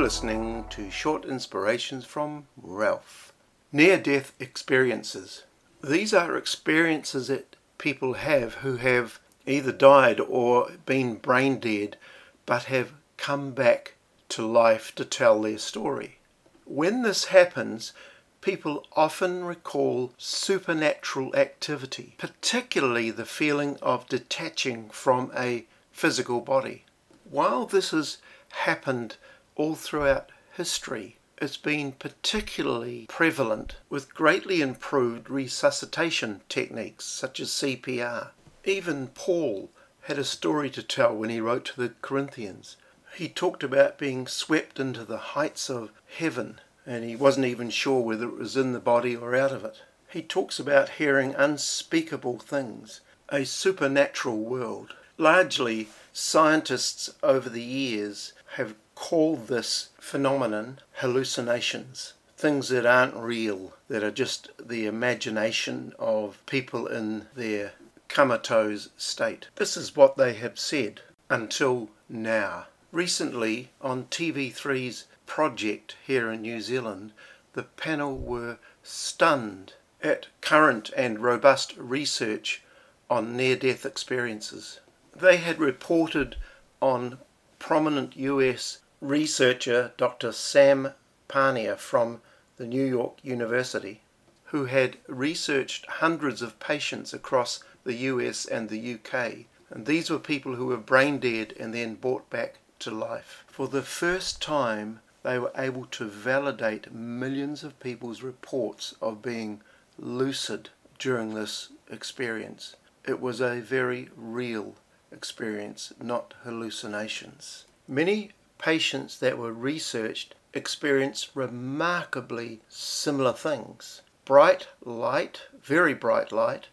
listening to short inspirations from Ralph. Near death experiences. These are experiences that people have who have either died or been brain dead but have come back to life to tell their story. When this happens, people often recall supernatural activity, particularly the feeling of detaching from a physical body. While this has happened all throughout history, it's been particularly prevalent with greatly improved resuscitation techniques such as CPR. Even Paul had a story to tell when he wrote to the Corinthians. He talked about being swept into the heights of heaven and he wasn't even sure whether it was in the body or out of it. He talks about hearing unspeakable things, a supernatural world. Largely, scientists over the years have called this phenomenon hallucinations, things that aren't real, that are just the imagination of people in their comatose state. This is what they have said until now. Recently, on TV3's project here in New Zealand, the panel were stunned at current and robust research on near death experiences. They had reported on prominent US researcher Dr. Sam Parnia from the New York University, who had researched hundreds of patients across the US and the UK. And these were people who were brain dead and then brought back to life. For the first time, they were able to validate millions of people's reports of being lucid during this experience. It was a very real experience, not hallucinations. Many patients that were researched experienced remarkably similar things bright light, very bright light,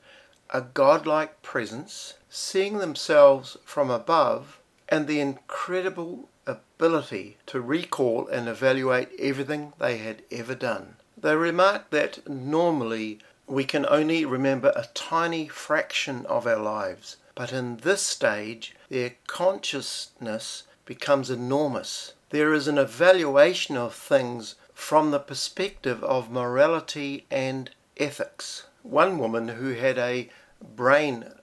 a godlike presence, seeing themselves from above, and the incredible ability to recall and evaluate everything they had ever done. They remarked that normally we can only remember a tiny fraction of our lives, but in this stage their consciousness becomes enormous. There is an evaluation of things from the perspective of morality and ethics. One woman who had a brain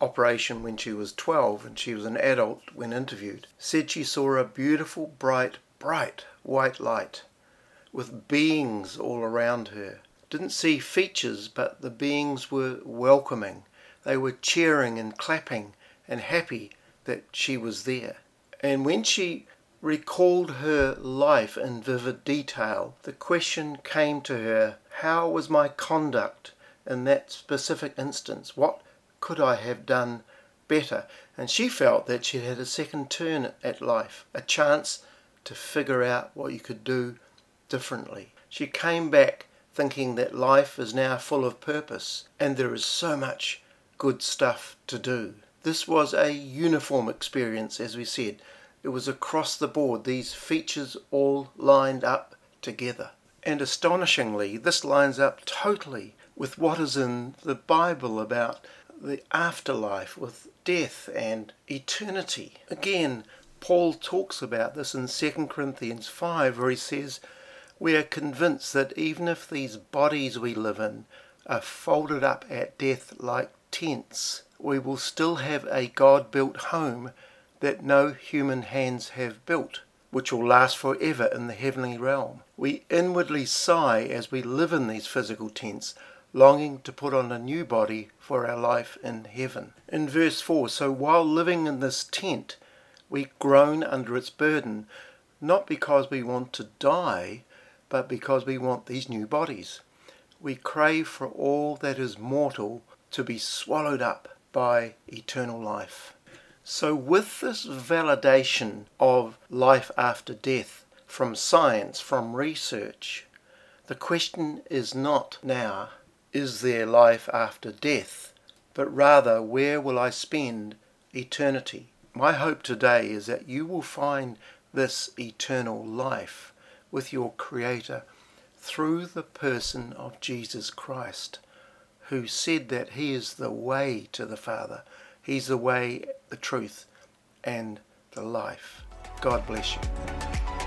operation when she was 12 and she was an adult when interviewed, said she saw a beautiful, bright, bright white light with beings all around her. Didn't see features, but the beings were welcoming. They were cheering and clapping and happy that she was there. And when she recalled her life in vivid detail, the question came to her how was my conduct in that specific instance? What could I have done better? And she felt that she had a second turn at life, a chance to figure out what you could do differently. She came back thinking that life is now full of purpose and there is so much good stuff to do. This was a uniform experience, as we said. It was across the board, these features all lined up together. And astonishingly, this lines up totally with what is in the Bible about the afterlife, with death and eternity. Again, Paul talks about this in 2 Corinthians 5, where he says, We are convinced that even if these bodies we live in are folded up at death like tents, we will still have a God built home that no human hands have built, which will last forever in the heavenly realm. We inwardly sigh as we live in these physical tents, longing to put on a new body for our life in heaven. In verse 4 So while living in this tent, we groan under its burden, not because we want to die, but because we want these new bodies. We crave for all that is mortal to be swallowed up by eternal life. So, with this validation of life after death from science, from research, the question is not now is there life after death, but rather where will I spend eternity? My hope today is that you will find this eternal life with your Creator through the person of Jesus Christ, who said that He is the way to the Father. He's the way, the truth, and the life. God bless you.